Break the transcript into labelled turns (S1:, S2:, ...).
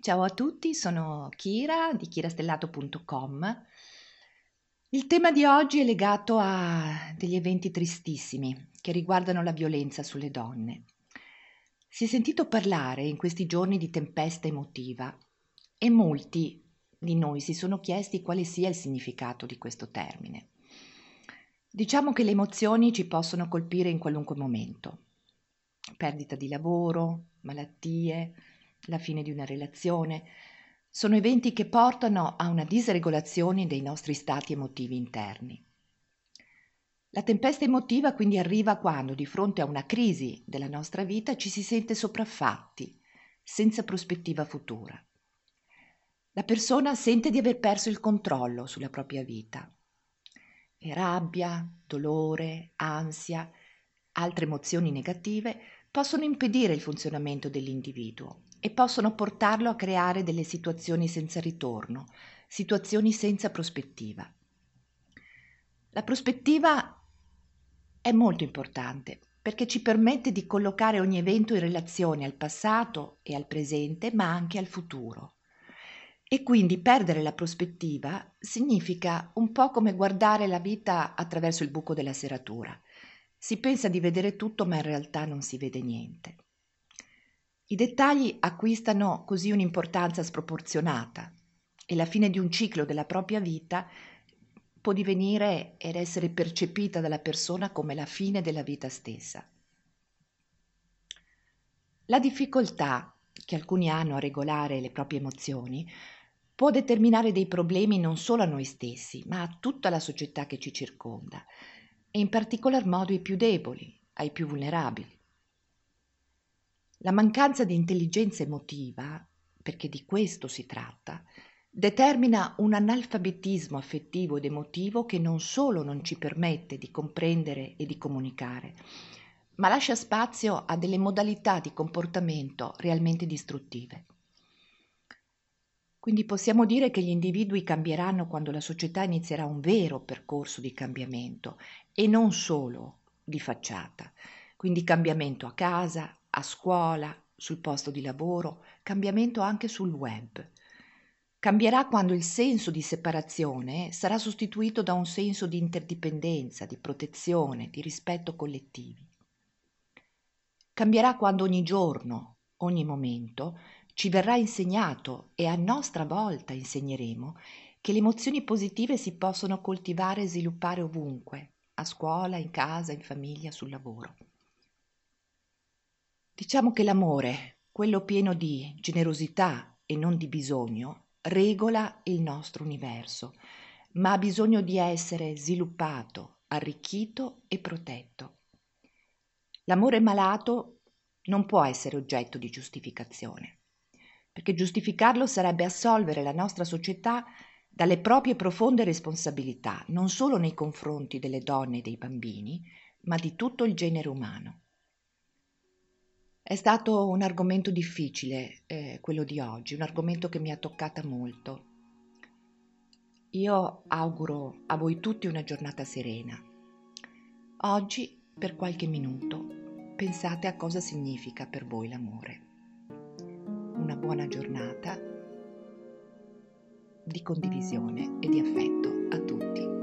S1: Ciao a tutti, sono Kira di kirastellato.com. Il tema di oggi è legato a degli eventi tristissimi che riguardano la violenza sulle donne. Si è sentito parlare in questi giorni di tempesta emotiva e molti di noi si sono chiesti quale sia il significato di questo termine. Diciamo che le emozioni ci possono colpire in qualunque momento. Perdita di lavoro, malattie, la fine di una relazione, sono eventi che portano a una disregolazione dei nostri stati emotivi interni. La tempesta emotiva quindi arriva quando di fronte a una crisi della nostra vita ci si sente sopraffatti, senza prospettiva futura. La persona sente di aver perso il controllo sulla propria vita. E rabbia, dolore, ansia, altre emozioni negative possono impedire il funzionamento dell'individuo e possono portarlo a creare delle situazioni senza ritorno, situazioni senza prospettiva. La prospettiva è molto importante perché ci permette di collocare ogni evento in relazione al passato e al presente, ma anche al futuro. E quindi perdere la prospettiva significa un po' come guardare la vita attraverso il buco della serratura. Si pensa di vedere tutto, ma in realtà non si vede niente. I dettagli acquistano così un'importanza sproporzionata e la fine di un ciclo della propria vita può divenire ed essere percepita dalla persona come la fine della vita stessa. La difficoltà che alcuni hanno a regolare le proprie emozioni può determinare dei problemi non solo a noi stessi, ma a tutta la società che ci circonda e in particolar modo ai più deboli, ai più vulnerabili. La mancanza di intelligenza emotiva, perché di questo si tratta, determina un analfabetismo affettivo ed emotivo che non solo non ci permette di comprendere e di comunicare, ma lascia spazio a delle modalità di comportamento realmente distruttive. Quindi possiamo dire che gli individui cambieranno quando la società inizierà un vero percorso di cambiamento e non solo di facciata. Quindi cambiamento a casa, a scuola, sul posto di lavoro, cambiamento anche sul web. Cambierà quando il senso di separazione sarà sostituito da un senso di interdipendenza, di protezione, di rispetto collettivi. Cambierà quando ogni giorno, ogni momento, ci verrà insegnato e a nostra volta insegneremo che le emozioni positive si possono coltivare e sviluppare ovunque, a scuola, in casa, in famiglia, sul lavoro. Diciamo che l'amore, quello pieno di generosità e non di bisogno, regola il nostro universo, ma ha bisogno di essere sviluppato, arricchito e protetto. L'amore malato non può essere oggetto di giustificazione, perché giustificarlo sarebbe assolvere la nostra società dalle proprie profonde responsabilità, non solo nei confronti delle donne e dei bambini, ma di tutto il genere umano. È stato un argomento difficile eh, quello di oggi, un argomento che mi ha toccata molto. Io auguro a voi tutti una giornata serena. Oggi, per qualche minuto, pensate a cosa significa per voi l'amore una buona giornata di condivisione e di affetto a tutti.